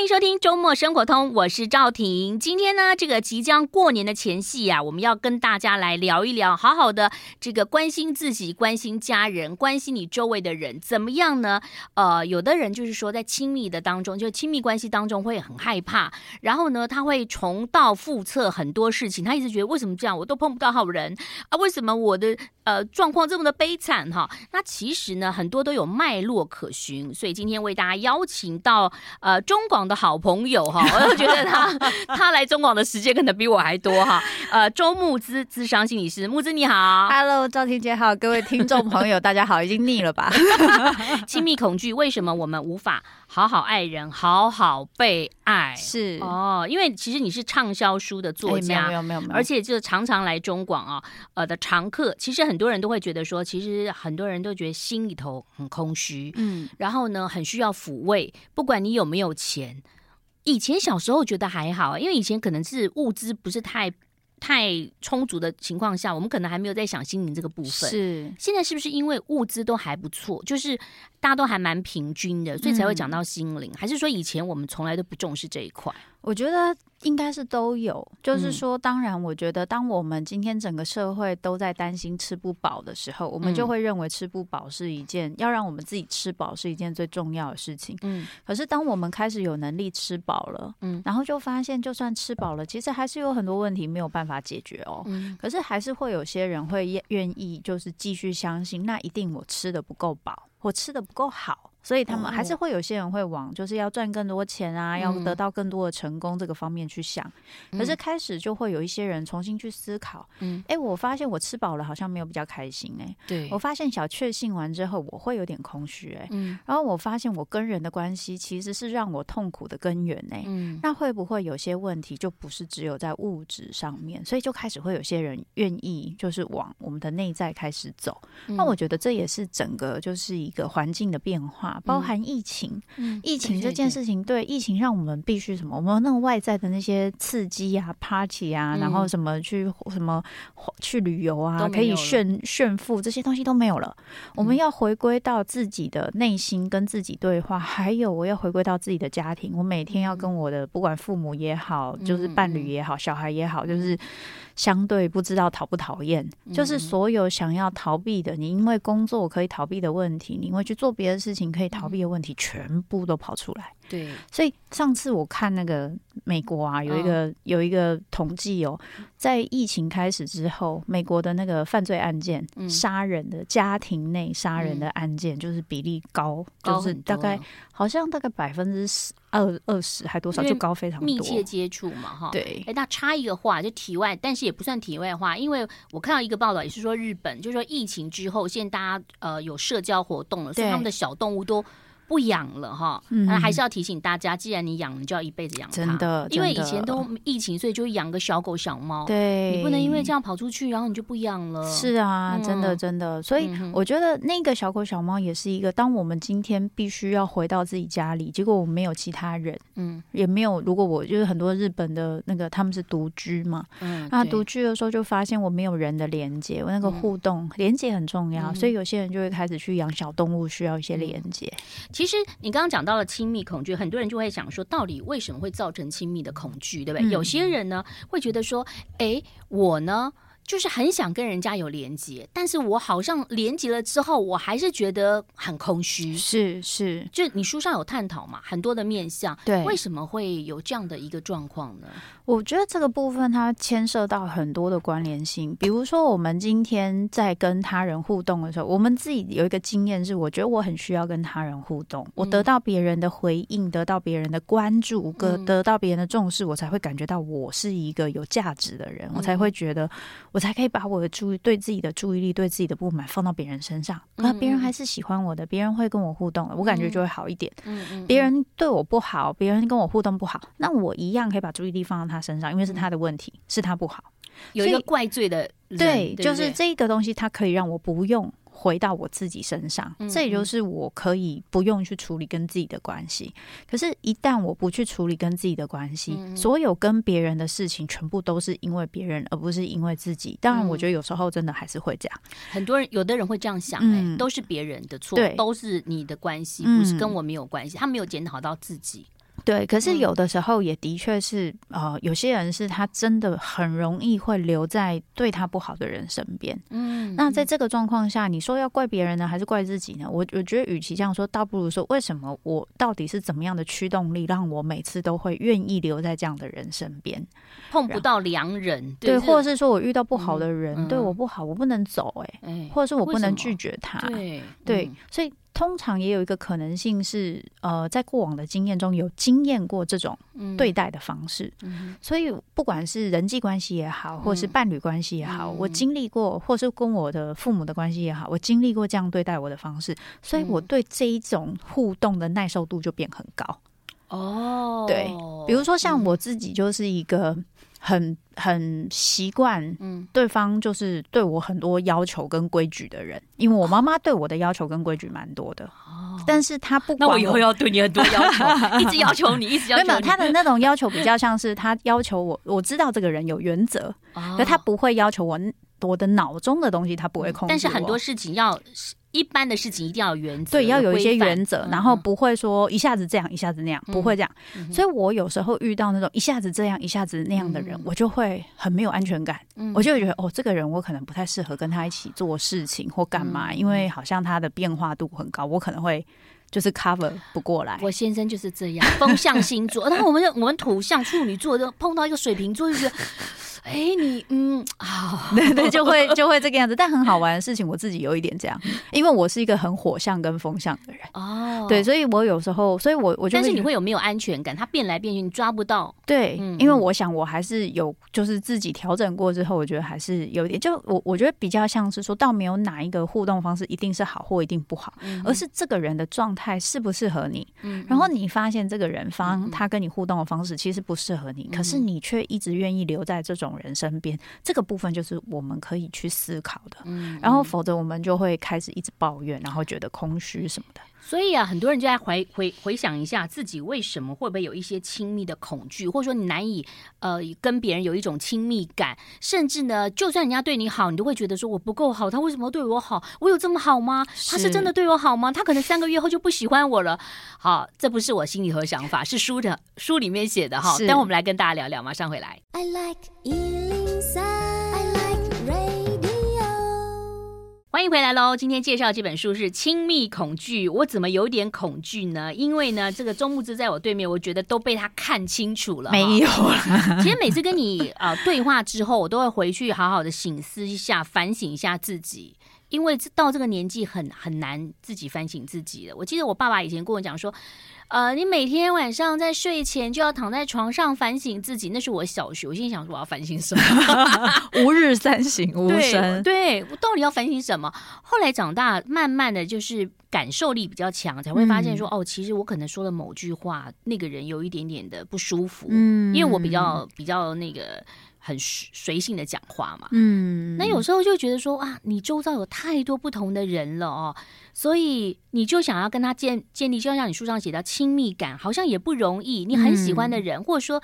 欢迎收听周末生活通，我是赵婷。今天呢，这个即将过年的前夕呀、啊，我们要跟大家来聊一聊，好好的这个关心自己、关心家人、关心你周围的人，怎么样呢？呃，有的人就是说，在亲密的当中，就亲密关系当中会很害怕，然后呢，他会重蹈覆辙很多事情，他一直觉得为什么这样，我都碰不到好人啊？为什么我的呃状况这么的悲惨哈？那其实呢，很多都有脉络可循，所以今天为大家邀请到呃中广。的好朋友哈，我就觉得他 他来中广的时间可能比我还多哈。呃，周木姿咨商心理师，木姿你好，Hello，赵婷姐好，各位听众朋友 大家好，已经腻了吧？亲密恐惧，为什么我们无法好好爱人，好好被爱？是哦，因为其实你是畅销书的作家，没有没有没有，而且就常常来中广啊，呃的常客。其实很多人都会觉得说，其实很多人都觉得心里头很空虚，嗯，然后呢，很需要抚慰，不管你有没有钱。以前小时候觉得还好，因为以前可能是物资不是太太充足的情况下，我们可能还没有在想心灵这个部分。是现在是不是因为物资都还不错，就是大家都还蛮平均的，所以才会讲到心灵？嗯、还是说以前我们从来都不重视这一块？我觉得应该是都有，就是说，当然，我觉得当我们今天整个社会都在担心吃不饱的时候，我们就会认为吃不饱是一件要让我们自己吃饱是一件最重要的事情。嗯，可是当我们开始有能力吃饱了，嗯，然后就发现，就算吃饱了，其实还是有很多问题没有办法解决哦。嗯，可是还是会有些人会愿意，就是继续相信，那一定我吃的不够饱，我吃的不够好。所以他们还是会有些人会往就是要赚更多钱啊，要得到更多的成功这个方面去想。可是开始就会有一些人重新去思考，嗯，哎，我发现我吃饱了好像没有比较开心哎，对，我发现小确幸完之后我会有点空虚哎，嗯，然后我发现我跟人的关系其实是让我痛苦的根源哎，嗯，那会不会有些问题就不是只有在物质上面？所以就开始会有些人愿意就是往我们的内在开始走。那我觉得这也是整个就是一个环境的变化。包含疫情，嗯、疫情这件事情，对，疫情让我们必须什么？我们那个外在的那些刺激啊，party 啊，嗯、然后什么去什么 去旅游啊，可以炫炫富这些东西都没有了。我们要回归到自己的内心，跟自己对话。还有，我要回归到自己的家庭。我每天要跟我的不管父母也好，就是伴侣也好，小孩也好，就是。相对不知道讨不讨厌，就是所有想要逃避的，你因为工作可以逃避的问题，你因为去做别的事情可以逃避的问题，全部都跑出来。对，所以上次我看那个美国啊，有一个、哦、有一个统计哦，在疫情开始之后，美国的那个犯罪案件，杀、嗯、人的家庭内杀人的案件，就是比例高，嗯、就是大概好像大概百分之十二二十还多少，就高非常多。密切接触嘛，哈。对，哎，那插一个话，就题外，但是也不算题外话，因为我看到一个报道，也是说日本，就是说疫情之后，现在大家呃有社交活动了，所以他们的小动物都。不养了哈，那还是要提醒大家，既然你养，你就要一辈子养它。真的，因为以前都疫情，所以就养个小狗小猫。对，你不能因为这样跑出去，然后你就不养了。是啊，真的真的。所以我觉得那个小狗小猫也是一个，当我们今天必须要回到自己家里，结果我们没有其他人，嗯，也没有。如果我就是很多日本的那个他们是独居嘛，嗯，那独居的时候就发现我没有人的连接，我那个互动连接很重要，所以有些人就会开始去养小动物，需要一些连接。其实你刚刚讲到了亲密恐惧，很多人就会想说，到底为什么会造成亲密的恐惧，对不对？嗯、有些人呢会觉得说，哎，我呢就是很想跟人家有连接，但是我好像连接了之后，我还是觉得很空虚。是是，就你书上有探讨嘛，很多的面相，对，为什么会有这样的一个状况呢？我觉得这个部分它牵涉到很多的关联性，比如说我们今天在跟他人互动的时候，我们自己有一个经验是，我觉得我很需要跟他人互动，我得到别人的回应，得到别人的关注，得得到别人的重视，我才会感觉到我是一个有价值的人，我才会觉得我才可以把我的注意对自己的注意力、对自己的不满放到别人身上，那别人还是喜欢我的，别人会跟我互动的，我感觉就会好一点。别人对我不好，别人跟我互动不好，那我一样可以把注意力放到他身上，因为是他的问题，是他不好，有一个怪罪的人，对，就是这个东西，它可以让我不用回到我自己身上，嗯、这也就是我可以不用去处理跟自己的关系。可是，一旦我不去处理跟自己的关系，嗯、所有跟别人的事情，全部都是因为别人，而不是因为自己。当然，我觉得有时候真的还是会这样。很多人，有的人会这样想、欸，哎、嗯，都是别人的错，都是你的关系，不是跟我没有关系。他没有检讨到自己。对，可是有的时候也的确是，呃，有些人是他真的很容易会留在对他不好的人身边。嗯，那在这个状况下，你说要怪别人呢，还是怪自己呢？我我觉得，与其这样说，倒不如说，为什么我到底是怎么样的驱动力，让我每次都会愿意留在这样的人身边？碰不到良人，对，或者是说我遇到不好的人，对我不好，我不能走，哎，或者是我不能拒绝他，对对，所以。通常也有一个可能性是，呃，在过往的经验中有经验过这种对待的方式，嗯、所以不管是人际关系也好，或是伴侣关系也好，嗯、我经历过，或是跟我的父母的关系也好，我经历过这样对待我的方式，所以我对这一种互动的耐受度就变很高。哦，对，比如说像我自己就是一个。很很习惯，嗯，对方就是对我很多要求跟规矩的人，因为我妈妈对我的要求跟规矩蛮多的，哦，但是他不管，那我以后要对你很多要求，一直要求你，一直要求你。没有，他的那种要求比较像是他要求我，我知道这个人有原则，哦，可他不会要求我我的脑中的东西，他不会控制我，但是很多事情要。一般的事情一定要有原则，对，要有一些原则，然后不会说一下子这样，一下子那样，不会这样。所以我有时候遇到那种一下子这样，一下子那样的人，我就会很没有安全感。我就会觉得哦，这个人我可能不太适合跟他一起做事情或干嘛，因为好像他的变化度很高，我可能会就是 cover 不过来。我先生就是这样，风象星座，然后我们我们土象处女座就碰到一个水瓶座，就是。哎，你嗯 好，对 对，就会就会这个样子。但很好玩的事情，我自己有一点这样，因为我是一个很火象跟风象的人哦。对，所以我有时候，所以我我就，但是你会有没有安全感？他变来变去，你抓不到。对，因为我想我还是有，就是自己调整过之后，我觉得还是有点。就我我觉得比较像是说，倒没有哪一个互动方式一定是好或一定不好，而是这个人的状态适不适合你。嗯，然后你发现这个人方他跟你互动的方式其实不适合你，可是你却一直愿意留在这种。人身边这个部分就是我们可以去思考的，嗯，然后否则我们就会开始一直抱怨，然后觉得空虚什么的。所以啊，很多人就在回回回想一下自己为什么会不会有一些亲密的恐惧，或者说你难以呃跟别人有一种亲密感，甚至呢，就算人家对你好，你都会觉得说我不够好，他为什么对我好？我有这么好吗？他是真的对我好吗？他可能三个月后就不喜欢我了。好，这不是我心里和想法，是书的书里面写的哈。等我们来跟大家聊聊，马上回来。I like 欢迎回来喽！今天介绍这本书是《亲密恐惧》，我怎么有点恐惧呢？因为呢，这个周慕姿在我对面，我觉得都被他看清楚了。没有啦，其实每次跟你呃对话之后，我都会回去好好的醒思一下，反省一下自己。因为到这个年纪很很难自己反省自己了。我记得我爸爸以前跟我讲说。呃，你每天晚上在睡前就要躺在床上反省自己，那是我小学。我心里想说，我要反省什么？吾日三省吾身。对，我到底要反省什么？后来长大，慢慢的就是感受力比较强，才会发现说，嗯、哦，其实我可能说了某句话，那个人有一点点的不舒服。嗯，因为我比较比较那个。很随性的讲话嘛，嗯，那有时候就觉得说啊，你周遭有太多不同的人了哦，所以你就想要跟他建建立，就像你书上写的亲密感，好像也不容易。你很喜欢的人，嗯、或者说，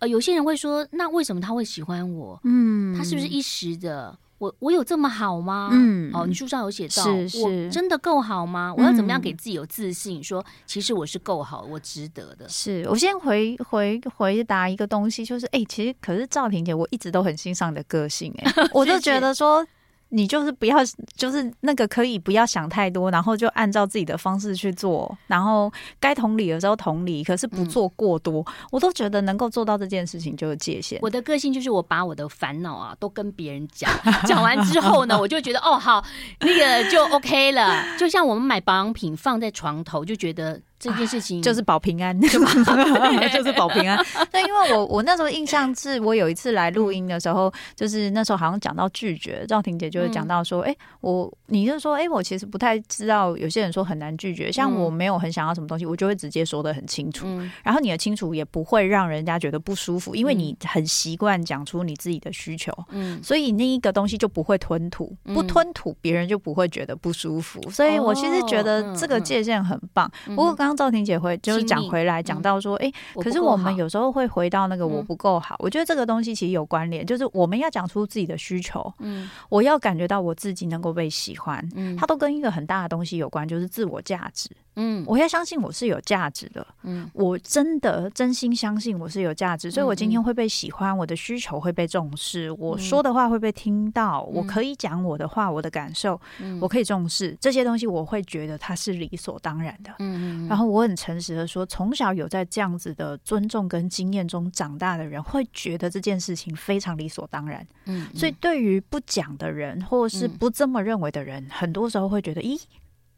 呃，有些人会说，那为什么他会喜欢我？嗯，他是不是一时的？我我有这么好吗？嗯，哦，你书上有写到，是是我真的够好吗？我要怎么样给自己有自信？嗯、说其实我是够好，我值得的。是我先回回回答一个东西，就是哎、欸，其实可是赵婷姐，我一直都很欣赏你的个性、欸，哎，我就觉得说。你就是不要，就是那个可以不要想太多，然后就按照自己的方式去做，然后该同理的时候同理，可是不做过多。我都觉得能够做到这件事情就有界限。我的个性就是我把我的烦恼啊都跟别人讲，讲完之后呢，我就觉得哦好，那个就 OK 了。就像我们买保养品放在床头，就觉得。这件事情就是保平安，就 是保平安。对，因为我我那时候印象是我有一次来录音的时候，就是那时候好像讲到拒绝，赵婷姐就会讲到说，哎、嗯，我你就说，哎，我其实不太知道，有些人说很难拒绝，像我没有很想要什么东西，我就会直接说的很清楚。嗯、然后你的清楚也不会让人家觉得不舒服，因为你很习惯讲出你自己的需求，嗯，所以那一个东西就不会吞吐，不吞吐别人就不会觉得不舒服。所以我其实觉得这个界限很棒。不过刚刚。赵婷姐回就是讲回来讲到说，哎、嗯，可是我们有时候会回到那个我不够好。我觉得这个东西其实有关联，就是我们要讲出自己的需求，嗯，我要感觉到我自己能够被喜欢，嗯，它都跟一个很大的东西有关，就是自我价值。嗯，我要相信我是有价值的。嗯，我真的真心相信我是有价值，所以我今天会被喜欢，我的需求会被重视，我说的话会被听到，我可以讲我的话，我的感受，我可以重视这些东西，我会觉得它是理所当然的。嗯，然后我很诚实的说，从小有在这样子的尊重跟经验中长大的人，会觉得这件事情非常理所当然。嗯，所以对于不讲的人，或者是不这么认为的人，很多时候会觉得，咦，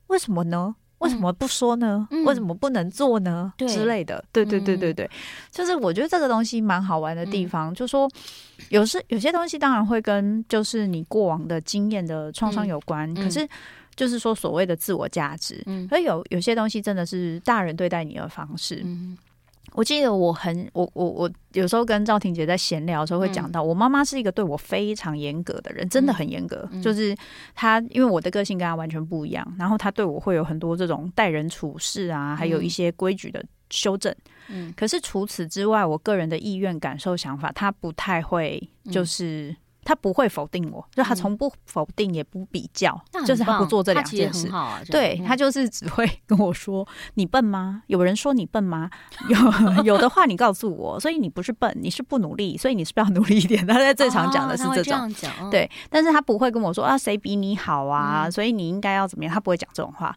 为什么呢？为什么不说呢？嗯、为什么不能做呢？对之类的，对对对对对，嗯、就是我觉得这个东西蛮好玩的地方，嗯、就说有时有些东西当然会跟就是你过往的经验的创伤有关，嗯、可是就是说所谓的自我价值，嗯，所以有有些东西真的是大人对待你的方式，嗯。我记得我很我我我有时候跟赵婷姐在闲聊的时候会讲到，我妈妈是一个对我非常严格的人，真的很严格。就是她因为我的个性跟她完全不一样，然后她对我会有很多这种待人处事啊，还有一些规矩的修正。嗯，可是除此之外，我个人的意愿、感受、想法，她不太会就是。他不会否定我，就他从不否定也不比较，就是他不做这两件事。对，他就是只会 跟我说：“你笨吗？有人说你笨吗？有 有的话你告诉我。所以你不是笨，你是不努力，所以你是不是要努力一点。”他在最常讲的是这种，对。但是他不会跟我说啊，谁比你好啊？所以你应该要怎么样？他不会讲这种话。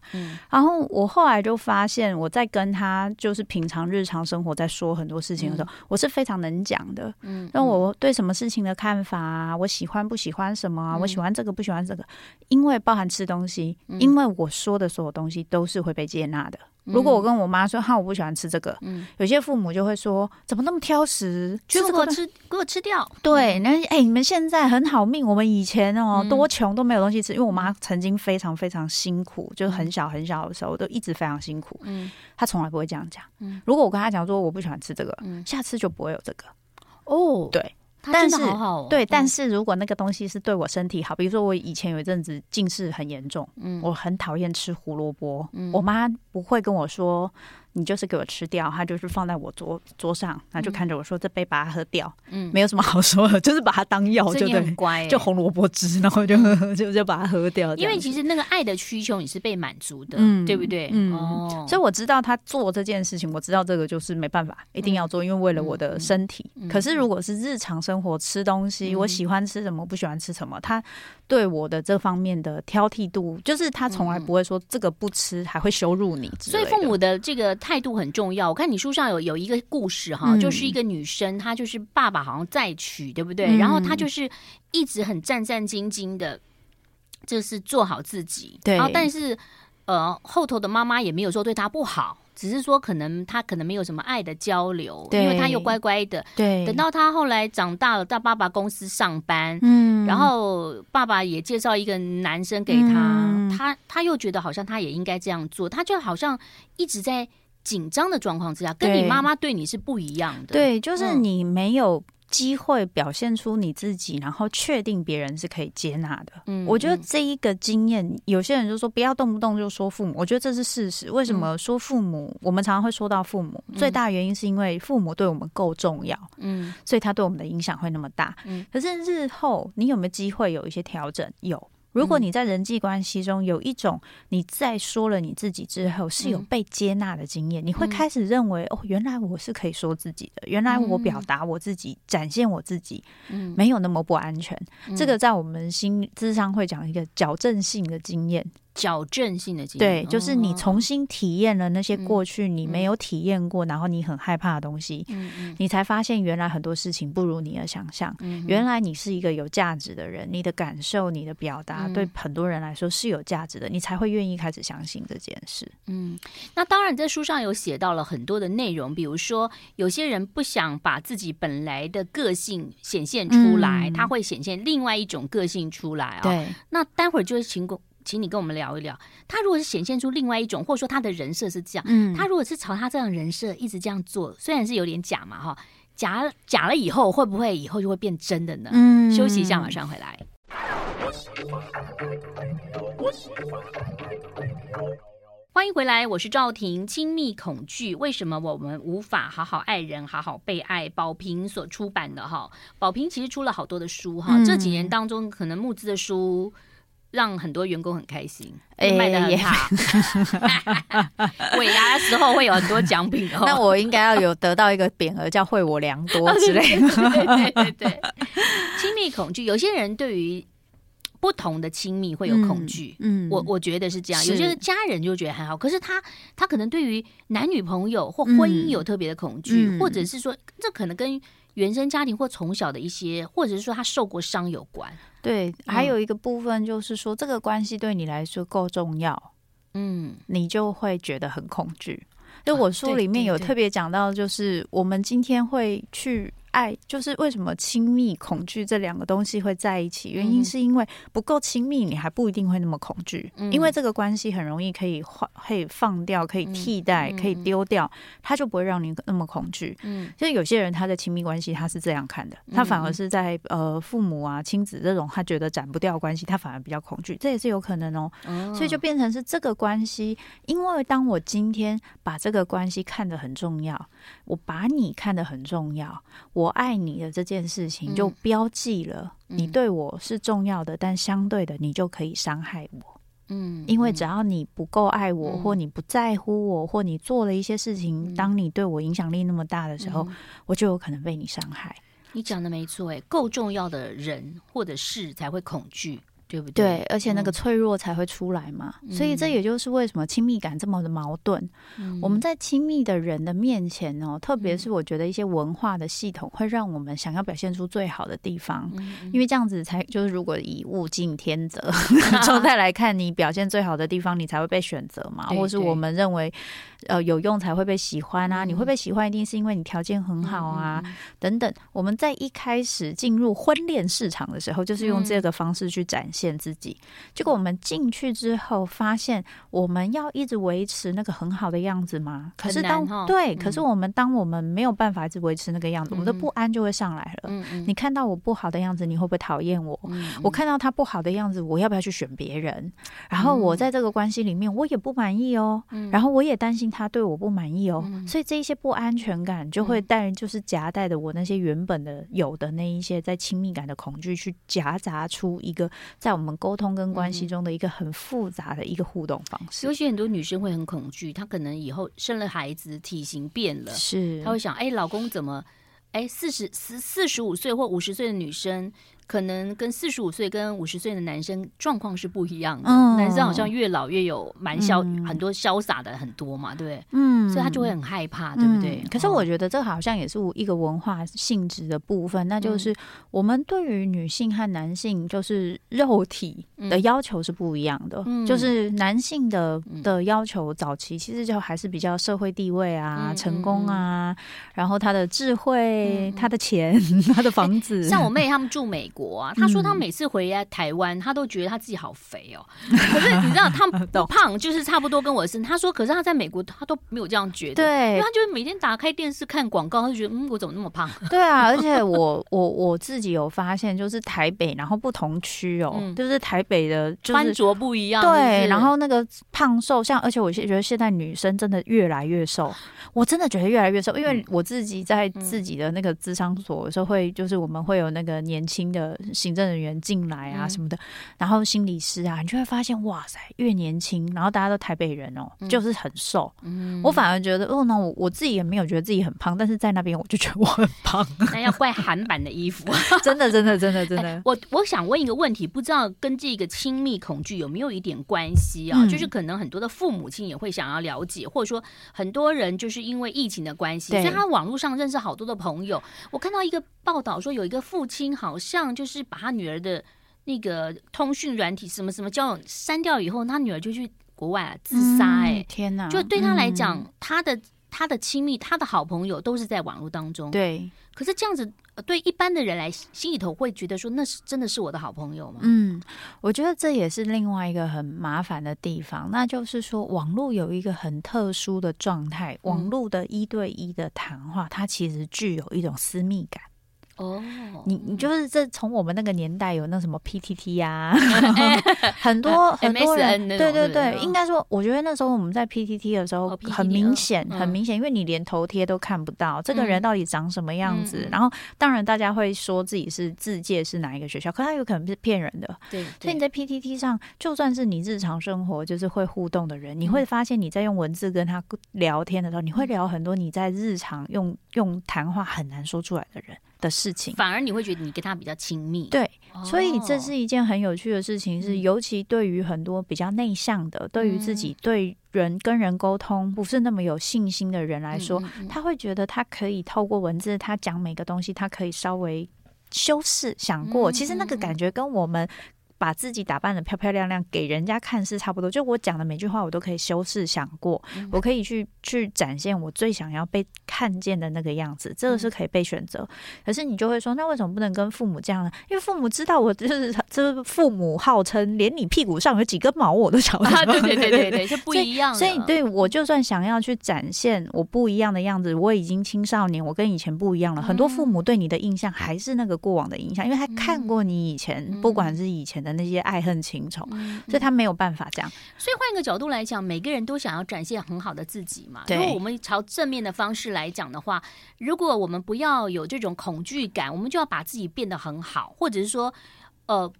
然后我后来就发现，我在跟他就是平常日常生活在说很多事情的时候，我是非常能讲的。嗯，那我对什么事情的看法啊？我喜欢不喜欢什么啊？我喜欢这个，不喜欢这个，因为包含吃东西，因为我说的所有东西都是会被接纳的。如果我跟我妈说哈，我不喜欢吃这个，嗯有些父母就会说怎么那么挑食，觉得给我吃，给我吃掉。对，那哎，你们现在很好命，我们以前哦多穷都没有东西吃，因为我妈曾经非常非常辛苦，就是很小很小的时候都一直非常辛苦。嗯，她从来不会这样讲。嗯如果我跟她讲说我不喜欢吃这个，下次就不会有这个。哦，对。但是，对，但是如果那个东西是对我身体好，比如说我以前有一阵子近视很严重，嗯，我很讨厌吃胡萝卜，嗯，我妈不会跟我说。你就是给我吃掉，他就是放在我桌桌上，然后就看着我说：“这杯把它喝掉。”嗯，没有什么好说的，就是把它当药，就对，乖，就红萝卜汁，然后就就就把它喝掉。因为其实那个爱的需求你是被满足的，嗯，对不对？嗯，所以我知道他做这件事情，我知道这个就是没办法，一定要做，因为为了我的身体。可是如果是日常生活吃东西，我喜欢吃什么，不喜欢吃什么，他对我的这方面的挑剔度，就是他从来不会说这个不吃还会羞辱你。所以父母的这个。态度很重要。我看你书上有有一个故事哈，嗯、就是一个女生，她就是爸爸好像再娶，对不对？嗯、然后她就是一直很战战兢兢的，就是做好自己。对。然后但是呃，后头的妈妈也没有说对她不好，只是说可能她可能没有什么爱的交流，因为她又乖乖的。对。等到她后来长大了，到爸爸公司上班，嗯，然后爸爸也介绍一个男生给她，嗯、她她又觉得好像她也应该这样做，她就好像一直在。紧张的状况之下，跟你妈妈对你是不一样的。对，就是你没有机会表现出你自己，然后确定别人是可以接纳的。嗯，我觉得这一个经验，有些人就说不要动不动就说父母，我觉得这是事实。为什么说父母？我们常常会说到父母，最大原因是因为父母对我们够重要，嗯，所以他对我们的影响会那么大。嗯，可是日后你有没有机会有一些调整？有。如果你在人际关系中有一种你在说了你自己之后是有被接纳的经验，你会开始认为哦，原来我是可以说自己的，原来我表达我自己、展现我自己，没有那么不安全。这个在我们心智商会讲一个矫正性的经验。矫正性的经验，对，就是你重新体验了那些过去你没有体验过，然后你很害怕的东西，你才发现原来很多事情不如你的想象。原来你是一个有价值的人，你的感受、你的表达对很多人来说是有价值的，你才会愿意开始相信这件事。嗯，那当然，在书上有写到了很多的内容，比如说有些人不想把自己本来的个性显现出来，他会显现另外一种个性出来啊。对，那待会儿就会请过。请你跟我们聊一聊，他如果是显现出另外一种，或者说他的人设是这样，嗯，他如果是朝他这样人设一直这样做，虽然是有点假嘛，哈，假假了以后会不会以后就会变真的呢？嗯，休息一下，马上回来。欢迎回来，我是赵婷。亲密恐惧，为什么我们无法好好爱人、好好被爱？宝平所出版的哈，宝平其实出了好多的书哈，嗯，这几年当中可能募资的书。让很多员工很开心，欸、卖的很好。尾牙的时候会有很多奖品哦。那我应该要有得到一个匾额，叫“惠我良多” 之类的。对对对对，亲密恐惧，有些人对于不同的亲密会有恐惧。嗯，我我觉得是这样。有些人家人就觉得还好，可是他他可能对于男女朋友或婚姻有特别的恐惧，嗯、或者是说这可能跟。原生家庭或从小的一些，或者是说他受过伤有关。对，还有一个部分就是说，这个关系对你来说够重要，嗯，你就会觉得很恐惧。就我书里面有特别讲到，就是我们今天会去。爱就是为什么亲密、恐惧这两个东西会在一起？原因是因为不够亲密，你还不一定会那么恐惧。嗯、因为这个关系很容易可以换、可以放掉、可以替代、嗯、可以丢掉，它就不会让你那么恐惧。嗯，就有些人他的亲密关系他是这样看的，他反而是在呃父母啊、亲子这种他觉得斩不掉关系，他反而比较恐惧，这也是有可能哦。哦，所以就变成是这个关系，因为当我今天把这个关系看得很重要，我把你看得很重要。我爱你的这件事情，就标记了你对我是重要的，嗯、但相对的，你就可以伤害我。嗯，因为只要你不够爱我，嗯、或你不在乎我，或你做了一些事情，嗯、当你对我影响力那么大的时候，嗯、我就有可能被你伤害。你讲的没错，哎，够重要的人或者事才会恐惧。对不对？对，而且那个脆弱才会出来嘛，嗯、所以这也就是为什么亲密感这么的矛盾。嗯、我们在亲密的人的面前哦，特别是我觉得一些文化的系统会让我们想要表现出最好的地方，嗯、因为这样子才就是如果以物竞天择，然后、再来看你表现最好的地方，你才会被选择嘛，或是我们认为呃有用才会被喜欢啊，嗯、你会被喜欢一定是因为你条件很好啊，嗯、等等。我们在一开始进入婚恋市场的时候，就是用这个方式去展现。见自己，结果我们进去之后，发现我们要一直维持那个很好的样子吗？可是当对，可是我们当我们没有办法一直维持那个样子，我们的不安就会上来了。你看到我不好的样子，你会不会讨厌我？我看到他不好的样子，我要不要去选别人？然后我在这个关系里面，我也不满意哦。然后我也担心他对我不满意哦。所以这一些不安全感就会带，就是夹带着我那些原本的有的那一些在亲密感的恐惧，去夹杂出一个在。在我们沟通跟关系中的一个很复杂的一个互动方式，尤其很多女生会很恐惧，她可能以后生了孩子，体型变了，是她会想，哎，老公怎么，哎，四十四四十五岁或五十岁的女生。可能跟四十五岁跟五十岁的男生状况是不一样的，嗯、男生好像越老越有蛮潇、嗯、很多潇洒的很多嘛，对不对？嗯，所以他就会很害怕，对不对？可是我觉得这好像也是一个文化性质的部分，那就是我们对于女性和男性就是肉体的要求是不一样的，嗯、就是男性的的要求早期其实就还是比较社会地位啊、嗯、成功啊，然后他的智慧、嗯、他的钱、他的房子，像我妹他们住美国。国啊，他说他每次回来台湾，他都觉得他自己好肥哦。可是你知道，他 不胖，就是差不多跟我的身。他说，可是他在美国，他都没有这样觉得。对，因为他就是每天打开电视看广告，他就觉得，嗯，我怎么那么胖？对啊，而且我我我自己有发现，就是台北，然后不同区哦，就是台北的穿着不一样。对，然后那个胖瘦，像而且我现觉得现在女生真的越来越瘦，我真的觉得越来越瘦，因为我自己在自己的那个智商所的时候，会就是我们会有那个年轻的。行政人员进来啊什么的，嗯、然后心理师啊，你就会发现哇塞，越年轻，然后大家都台北人哦，嗯、就是很瘦。嗯，我反而觉得哦，那我我自己也没有觉得自己很胖，但是在那边我就 觉得我很胖。那要怪韩版的衣服，真的真的真的真的。欸、我我想问一个问题，不知道跟这个亲密恐惧有没有一点关系啊？嗯、就是可能很多的父母亲也会想要了解，或者说很多人就是因为疫情的关系，所以他网络上认识好多的朋友。我看到一个报道说，有一个父亲好像就是把他女儿的那个通讯软体什么什么交友删掉以后，他女儿就去国外啊自杀。哎，天哪！就对他来讲，嗯、他的他的亲密他的好朋友都是在网络当中。对，可是这样子对一般的人来心里头会觉得说，那是真的是我的好朋友吗？嗯，我觉得这也是另外一个很麻烦的地方，那就是说网络有一个很特殊的状态，网络的一对一的谈话，它其实具有一种私密感。哦，你你就是这从我们那个年代有那什么 PTT 呀，很多很多人，对对对，应该说，我觉得那时候我们在 PTT 的时候很明显，很明显，因为你连头贴都看不到这个人到底长什么样子。然后，当然大家会说自己是自介是哪一个学校，可他有可能是骗人的。对，所以你在 PTT 上，就算是你日常生活就是会互动的人，你会发现你在用文字跟他聊天的时候，你会聊很多你在日常用用谈话很难说出来的人的事情，反而你会觉得你跟他比较亲密。对，所以这是一件很有趣的事情，是尤其对于很多比较内向的，对于自己对人跟人沟通不是那么有信心的人来说，他会觉得他可以透过文字，他讲每个东西，他可以稍微修饰想过。其实那个感觉跟我们。把自己打扮的漂漂亮亮给人家看是差不多，就我讲的每句话我都可以修饰想过，我可以去去展现我最想要被看见的那个样子，这个是可以被选择。可是你就会说，那为什么不能跟父母这样呢？因为父母知道我就是，就是父母号称连你屁股上有几根毛我都晓得。啊，对对对对对，就不一样。所以对我就算想要去展现我不一样的样子，我已经青少年，我跟以前不一样了。很多父母对你的印象还是那个过往的印象，因为他看过你以前，不管是以前的。那些爱恨情仇，所以他没有办法这样。所以换一个角度来讲，每个人都想要展现很好的自己嘛。如果我们朝正面的方式来讲的话，如果我们不要有这种恐惧感，我们就要把自己变得很好，或者是说，呃。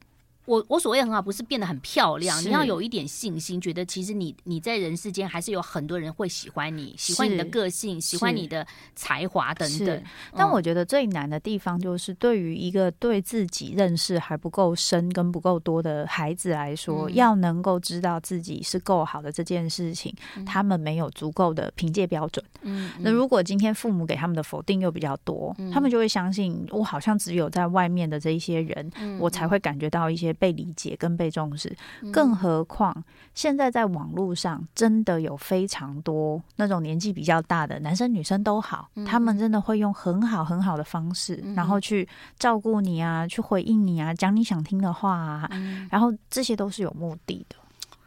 我我所谓很好，不是变得很漂亮，你要有一点信心，觉得其实你你在人世间还是有很多人会喜欢你，喜欢你的个性，喜欢你的才华等等。但我觉得最难的地方就是，对于一个对自己认识还不够深跟不够多的孩子来说，要能够知道自己是够好的这件事情，他们没有足够的凭借标准。嗯，那如果今天父母给他们的否定又比较多，他们就会相信我好像只有在外面的这一些人，我才会感觉到一些。被理解跟被重视，更何况现在在网络上真的有非常多那种年纪比较大的男生女生都好，他们真的会用很好很好的方式，然后去照顾你啊，去回应你啊，讲你想听的话啊，然后这些都是有目的的。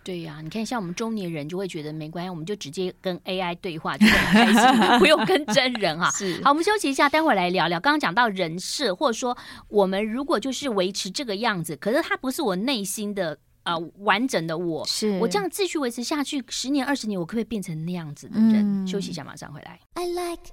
对呀、啊，你看，像我们中年人就会觉得没关系，我们就直接跟 AI 对话就很开心，不用跟真人哈。是，好，我们休息一下，待会儿来聊聊。刚刚讲到人设，或者说我们如果就是维持这个样子，可是它不是我内心的啊、呃、完整的我，是我这样继续维持下去，十年二十年，我可不可以变成那样子的人？嗯、休息一下，马上回来。I like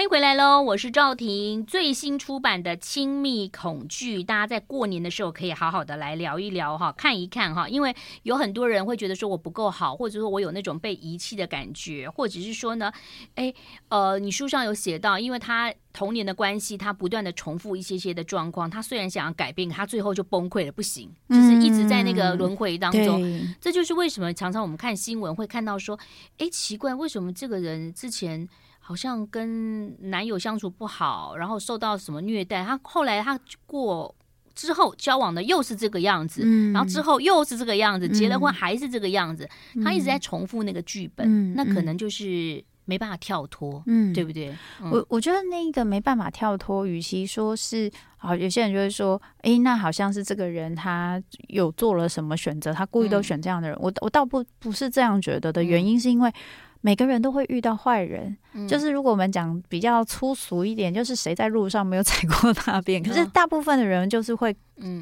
欢迎回来喽！我是赵婷。最新出版的《亲密恐惧》，大家在过年的时候可以好好的来聊一聊哈，看一看哈。因为有很多人会觉得说我不够好，或者说我有那种被遗弃的感觉，或者是说呢，哎，呃，你书上有写到，因为他童年的关系，他不断的重复一些些的状况，他虽然想要改变，他最后就崩溃了，不行，就是一直在那个轮回当中。嗯、这就是为什么常常我们看新闻会看到说，哎，奇怪，为什么这个人之前。好像跟男友相处不好，然后受到什么虐待。他后来他过之后交往的又是这个样子，嗯、然后之后又是这个样子，结了婚还是这个样子。嗯、他一直在重复那个剧本，嗯、那可能就是没办法跳脱，嗯，对不对？嗯、我我觉得那个没办法跳脱，与其说是好，有些人就会说，哎，那好像是这个人他有做了什么选择，他故意都选这样的人。嗯、我我倒不不是这样觉得的，原因是因为。每个人都会遇到坏人，嗯、就是如果我们讲比较粗俗一点，就是谁在路上没有踩过大便？可是大部分的人就是会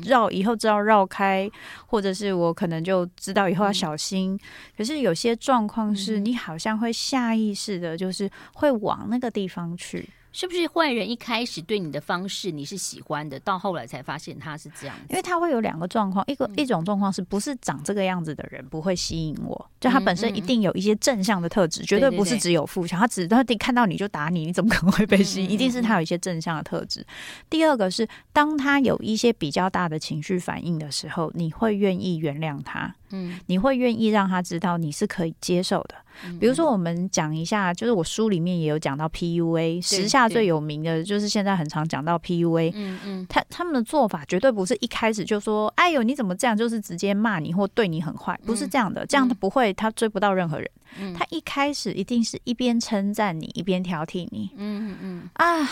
绕，以后知道绕开，或者是我可能就知道以后要小心。嗯、可是有些状况是你好像会下意识的，就是会往那个地方去。是不是坏人一开始对你的方式你是喜欢的，到后来才发现他是这样？因为他会有两个状况，一个一种状况是不是长这个样子的人不会吸引我？就他本身一定有一些正向的特质，绝对不是只有负向。他只他得看到你就打你，你怎么可能会被吸引？一定是他有一些正向的特质。第二个是当他有一些比较大的情绪反应的时候，你会愿意原谅他。嗯，你会愿意让他知道你是可以接受的。比如说，我们讲一下，就是我书里面也有讲到 PUA，时下最有名的就是现在很常讲到 PUA。嗯嗯，他他们的做法绝对不是一开始就说，哎呦你怎么这样，就是直接骂你或对你很坏，不是这样的，这样他不会，他追不到任何人。他一开始一定是一边称赞你，一边挑剔你。嗯嗯嗯。啊，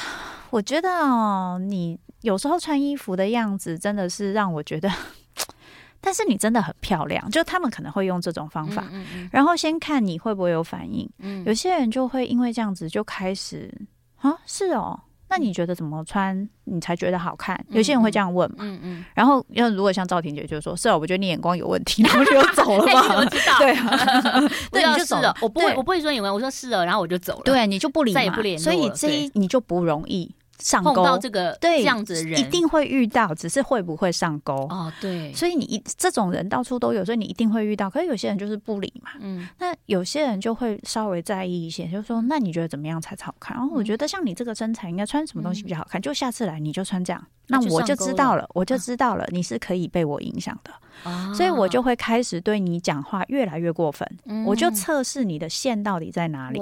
我觉得哦，你有时候穿衣服的样子真的是让我觉得。但是你真的很漂亮，就他们可能会用这种方法，嗯嗯、然后先看你会不会有反应。嗯，有些人就会因为这样子就开始啊，是哦。那你觉得怎么穿你才觉得好看？有些人会这样问嘛。嗯嗯。然后，要如果像赵婷姐就说：“是哦，我觉得你眼光有问题。”然后就走了嘛。我知道。对啊。对，你就走了。我不会，我不会说眼光。我说是哦，然后我就走了。对，你就不理，再也不联络。所以这一你就不容易上钩。碰到这个对这样子的人，一定会遇到，只是会不会上钩？哦，对。所以你一这种人到处都有，所以你一定会遇到。可是有些人就是不理嘛。嗯。那有些人就会稍微在意一些，就是说，那你觉得怎么样才好看？然后我觉得像你这个身材，应该穿什么东西比较好看？就下次来你就穿这样。那我就知道了，了我就知道了，啊、你是可以被我影响的，啊、所以我就会开始对你讲话越来越过分，嗯、我就测试你的线到底在哪里。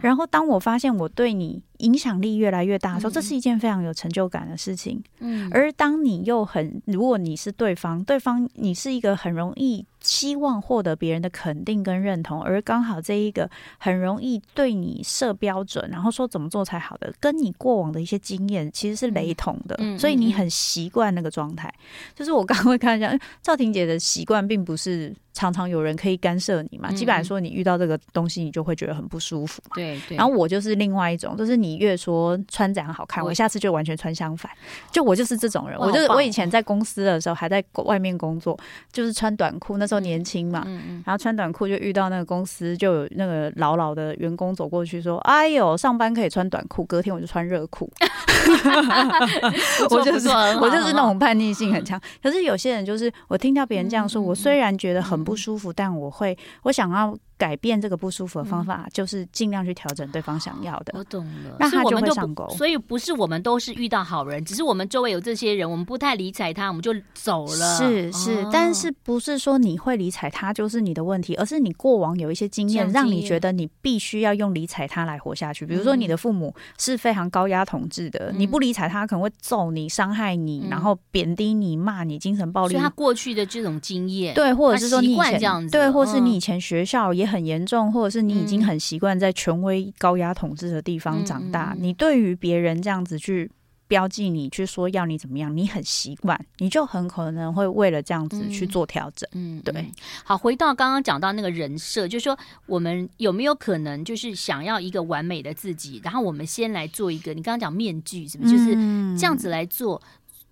然后当我发现我对你影响力越来越大的时候，嗯、这是一件非常有成就感的事情。嗯，而当你又很，如果你是对方，对方你是一个很容易。希望获得别人的肯定跟认同，而刚好这一个很容易对你设标准，然后说怎么做才好的，跟你过往的一些经验其实是雷同的，嗯、所以你很习惯那个状态。嗯、就是我刚刚会看一下，赵婷姐的习惯并不是。常常有人可以干涉你嘛？基本上说，你遇到这个东西，你就会觉得很不舒服嘛。对对。然后我就是另外一种，就是你越说穿这样好看，我下次就完全穿相反。就我就是这种人，我就是我以前在公司的时候还在外面工作，就是穿短裤，那时候年轻嘛。嗯嗯。然后穿短裤就遇到那个公司就有那个老老的员工走过去说：“哎呦，上班可以穿短裤。”隔天我就穿热裤。我就是我就是那种叛逆性很强。可是有些人就是我听到别人这样说，我虽然觉得很。不舒服，但我会，我想要改变这个不舒服的方法，嗯、就是尽量去调整对方想要的。我懂了，那他就会上钩。所以不是我们都是遇到好人，只是我们周围有这些人，我们不太理睬他，我们就走了。是是，哦、但是不是说你会理睬他就是你的问题，而是你过往有一些经验，让你觉得你必须要用理睬他来活下去。比如说你的父母是非常高压统治的，嗯、你不理睬他，可能会揍你、伤害你，嗯、然后贬低你、骂你、精神暴力。所以他过去的这种经验，对，或者是说你。这样子，对，或是你以前学校也很严重，嗯、或者是你已经很习惯在权威高压统治的地方长大，嗯、你对于别人这样子去标记你，去说要你怎么样，你很习惯，你就很可能会为了这样子去做调整。嗯，对嗯。好，回到刚刚讲到那个人设，就是说我们有没有可能就是想要一个完美的自己，然后我们先来做一个，你刚刚讲面具，是不是？就是这样子来做，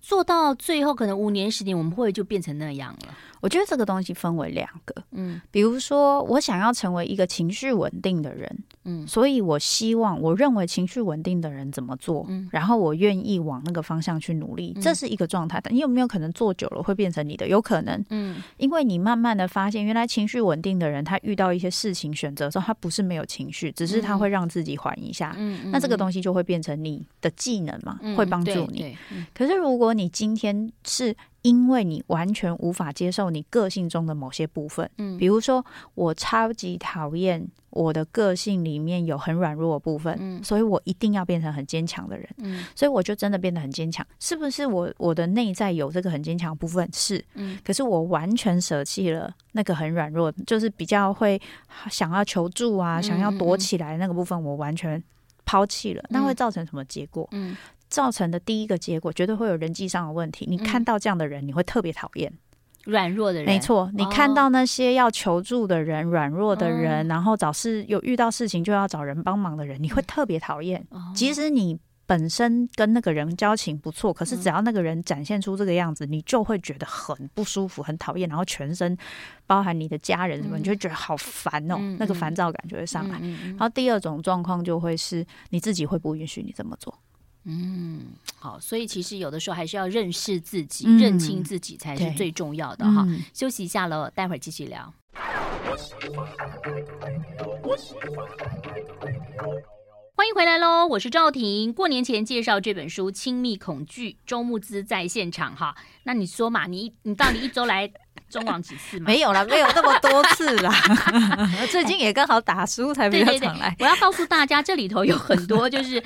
做到最后可能五年十年，我们会就变成那样了。我觉得这个东西分为两个，嗯，比如说我想要成为一个情绪稳定的人，嗯，所以我希望我认为情绪稳定的人怎么做，嗯，然后我愿意往那个方向去努力，这是一个状态。但你有没有可能做久了会变成你的？有可能，嗯，因为你慢慢的发现，原来情绪稳定的人，他遇到一些事情选择的时候，他不是没有情绪，只是他会让自己缓一下，嗯，那这个东西就会变成你的技能嘛，会帮助你。可是如果你今天是因为你完全无法接受你个性中的某些部分，嗯，比如说我超级讨厌我的个性里面有很软弱的部分，嗯，所以我一定要变成很坚强的人，嗯，所以我就真的变得很坚强，是不是我？我我的内在有这个很坚强的部分？是，嗯，可是我完全舍弃了那个很软弱，就是比较会想要求助啊，想要躲起来那个部分，我完全抛弃了，那会造成什么结果？嗯。造成的第一个结果，绝对会有人际上的问题。你看到这样的人，你会特别讨厌软弱的人。没错，你看到那些要求助的人、软弱的人，然后找事有遇到事情就要找人帮忙的人，你会特别讨厌。即使你本身跟那个人交情不错，可是只要那个人展现出这个样子，你就会觉得很不舒服、很讨厌，然后全身包含你的家人什么，你就会觉得好烦哦，那个烦躁感就会上来。然后第二种状况就会是你自己会不允许你这么做。嗯，好，所以其实有的时候还是要认识自己，嗯、认清自己才是最重要的哈。嗯、休息一下喽，待会儿继续聊。欢迎回来喽，我是赵婷。过年前介绍这本书《亲密恐惧》，周慕姿在现场哈。那你说嘛，你你到底一周来？中网几次吗？没有啦，没有那么多次啦。最近也刚好打书才比较常来。我要告诉大家，这里头有很多，就是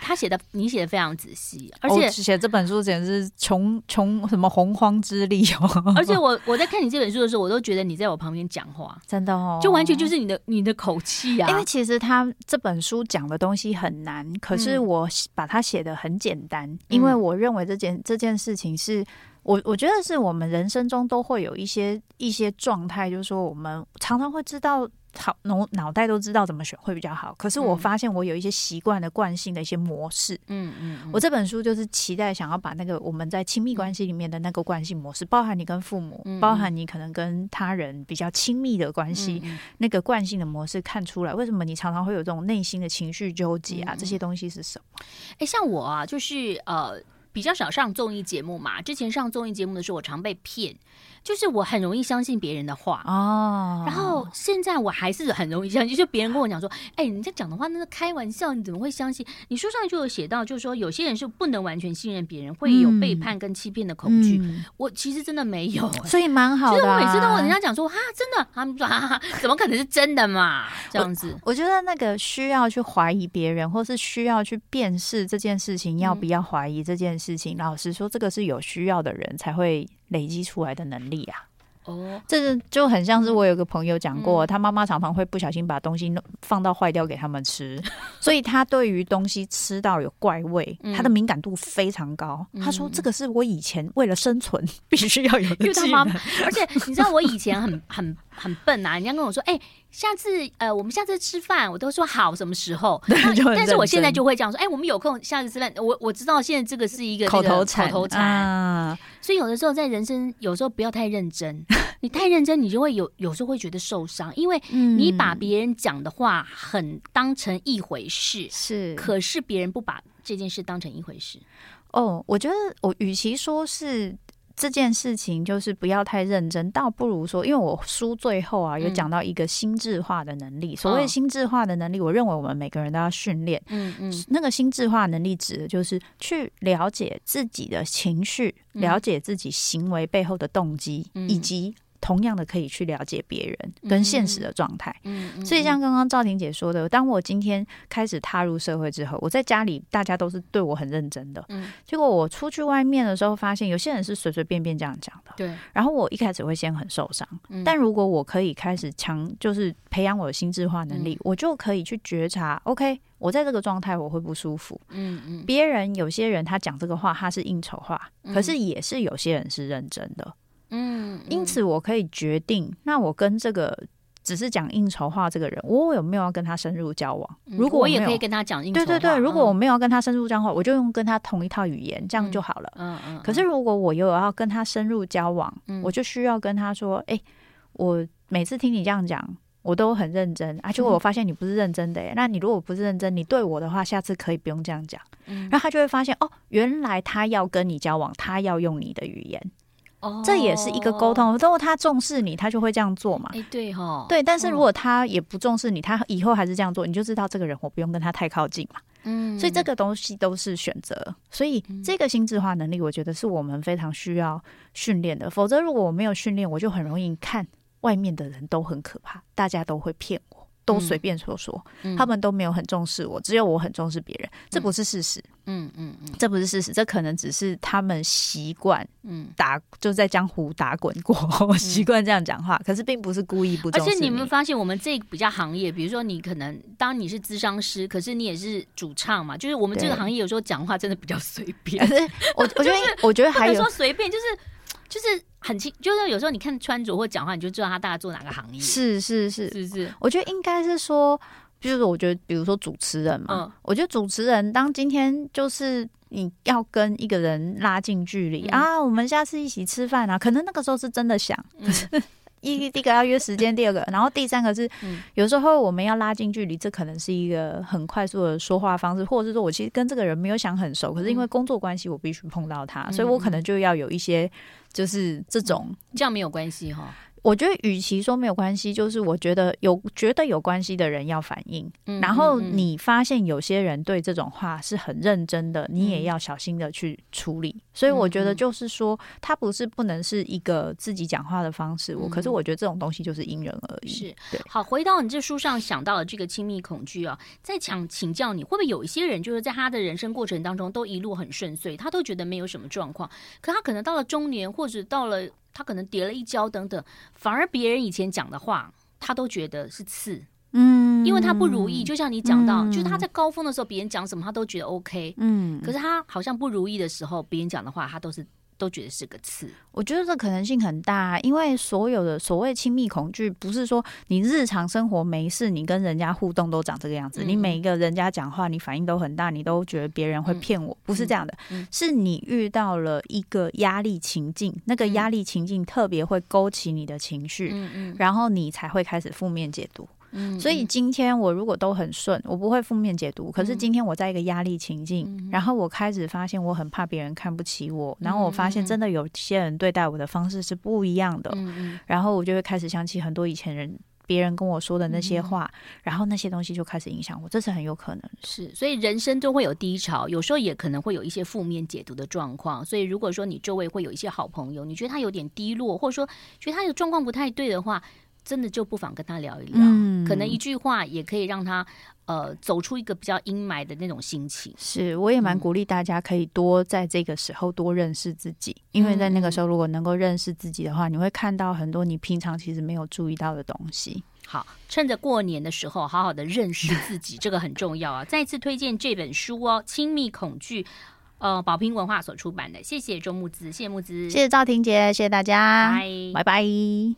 他写的，你写的非常仔细，而且写这本书简直是穷穷什么洪荒之力哦。而且我我在看你这本书的时候，我都觉得你在我旁边讲话，真的哦，就完全就是你的你的口气啊。因为其实他这本书讲的东西很难，可是我把它写的很简单，因为我认为这件这件事情是。我我觉得是我们人生中都会有一些一些状态，就是说我们常常会知道。好，脑脑袋都知道怎么选会比较好。可是我发现我有一些习惯的惯性的一些模式。嗯嗯，嗯。我这本书就是期待想要把那个我们在亲密关系里面的那个惯性模式，包含你跟父母，嗯、包含你可能跟他人比较亲密的关系，嗯、那个惯性的模式看出来。为什么你常常会有这种内心的情绪纠结啊？这些东西是什么？哎、欸，像我啊，就是呃比较少上综艺节目嘛。之前上综艺节目的时候，我常被骗。就是我很容易相信别人的话哦，然后现在我还是很容易相信，就别人跟我讲说，哎，人家讲的话那是开玩笑，你怎么会相信？你书上就有写到，就是说有些人是不能完全信任别人，会有背叛跟欺骗的恐惧。嗯、我其实真的没有，所以蛮好的、啊。就是我每次都跟人家讲说，哈，真的，他们说哈哈，怎么可能是真的嘛？这样子我，我觉得那个需要去怀疑别人，或是需要去辨识这件事情要不要怀疑这件事情，嗯、老实说，这个是有需要的人才会。累积出来的能力啊，哦，这个就很像是我有个朋友讲过，他妈妈常常会不小心把东西弄放到坏掉给他们吃，所以他对于东西吃到有怪味，他的敏感度非常高。他说：“这个是我以前为了生存 必须要有的技能。”而且你知道我以前很 很很笨啊，人家跟我说：“哎。”下次呃，我们下次吃饭，我都说好什么时候。但是我现在就会这样说，哎、欸，我们有空下次吃饭。我我知道现在这个是一个口头禅，口头禅、啊。所以有的时候在人生，有时候不要太认真。你太认真，你就会有有时候会觉得受伤，因为你把别人讲的话很当成一回事，是。可是别人不把这件事当成一回事。哦，我觉得我与其说是。这件事情就是不要太认真，倒不如说，因为我书最后啊有讲到一个心智化的能力。嗯、所谓心智化的能力，我认为我们每个人都要训练。嗯嗯，那个心智化能力指的就是去了解自己的情绪，了解自己行为背后的动机，嗯、以及。同样的可以去了解别人跟现实的状态，所以像刚刚赵婷姐说的，当我今天开始踏入社会之后，我在家里大家都是对我很认真的，嗯，结果我出去外面的时候，发现有些人是随随便便这样讲的，对，然后我一开始会先很受伤，嗯，但如果我可以开始强，就是培养我的心智化能力，嗯，我就可以去觉察，OK，我在这个状态我会不舒服，嗯嗯，别人有些人他讲这个话他是应酬话，可是也是有些人是认真的。嗯，因此我可以决定，那我跟这个只是讲应酬话这个人，我有没有要跟他深入交往？如果我，我也可以跟他讲应酬话，对对对，如果我没有要跟他深入交往，我就用跟他同一套语言，这样就好了。嗯嗯。可是如果我有要跟他深入交往，我就需要跟他说，哎，我每次听你这样讲，我都很认真，啊，结果我发现你不是认真的，哎，那你如果不是认真，你对我的话，下次可以不用这样讲。然后他就会发现，哦，原来他要跟你交往，他要用你的语言。这也是一个沟通。如果他重视你，他就会这样做嘛。哎，对哈，对。但是如果他也不重视你，他以后还是这样做，你就知道这个人我不用跟他太靠近嘛。嗯，所以这个东西都是选择。所以这个心智化能力，我觉得是我们非常需要训练的。否则，如果我没有训练，我就很容易看外面的人都很可怕，大家都会骗我。都随便说说，嗯、他们都没有很重视我，只有我很重视别人，这不是事实。嗯嗯嗯，这不是事实，这可能只是他们习惯，嗯，打就在江湖打滚过，习惯这样讲话，可是并不是故意不重视。而且你们发现，我们这比较行业，比如说你可能当你是咨商师，可是你也是主唱嘛，就是我们这个行业有时候讲话真的比较随便。我我觉得，我觉得 还有说随便，就是就是。很清，就是有时候你看穿着或讲话，你就知道他大概做哪个行业。是是是是是，我觉得应该是说，就是我觉得，比如说主持人嘛，嗯、我觉得主持人当今天就是你要跟一个人拉近距离、嗯、啊，我们下次一起吃饭啊，可能那个时候是真的想，嗯、一第一个要约时间，第二个，然后第三个是，嗯、有时候我们要拉近距离，这可能是一个很快速的说话方式，或者是说我其实跟这个人没有想很熟，可是因为工作关系，我必须碰到他，嗯、所以我可能就要有一些。就是这种，这样没有关系哈。我觉得，与其说没有关系，就是我觉得有觉得有关系的人要反应。嗯、然后你发现有些人对这种话是很认真的，嗯、你也要小心的去处理。嗯、所以我觉得，就是说，他不是不能是一个自己讲话的方式。我、嗯、可是我觉得这种东西就是因人而异。是，好，回到你这书上想到的这个亲密恐惧啊，再想请教你，会不会有一些人就是在他的人生过程当中都一路很顺遂，他都觉得没有什么状况，可他可能到了中年或者到了。他可能跌了一跤等等，反而别人以前讲的话，他都觉得是刺，嗯，因为他不如意。就像你讲到，嗯、就是他在高峰的时候，别人讲什么他都觉得 OK，嗯，可是他好像不如意的时候，别人讲的话他都是。都觉得是个刺。我觉得这可能性很大，因为所有的所谓亲密恐惧，不是说你日常生活没事，你跟人家互动都长这个样子，嗯、你每一个人家讲话，你反应都很大，你都觉得别人会骗我，不是这样的，是你遇到了一个压力情境，那个压力情境特别会勾起你的情绪，然后你才会开始负面解读。嗯，所以今天我如果都很顺，我不会负面解读。可是今天我在一个压力情境，嗯、然后我开始发现我很怕别人看不起我，然后我发现真的有些人对待我的方式是不一样的，嗯、然后我就会开始想起很多以前人别人跟我说的那些话，嗯、然后那些东西就开始影响我，这是很有可能。是，所以人生都会有低潮，有时候也可能会有一些负面解读的状况。所以如果说你周围会有一些好朋友，你觉得他有点低落，或者说觉得他的状况不太对的话。真的就不妨跟他聊一聊，嗯、可能一句话也可以让他呃走出一个比较阴霾的那种心情。是，我也蛮鼓励大家可以多在这个时候多认识自己，嗯、因为在那个时候如果能够认识自己的话，你会看到很多你平常其实没有注意到的东西。好，趁着过年的时候，好好的认识自己，这个很重要啊！再次推荐这本书哦，《亲密恐惧》，呃，宝瓶文化所出版的。谢谢周木子，谢谢木子，谢谢赵婷姐，谢谢大家，拜拜 Bye。Bye bye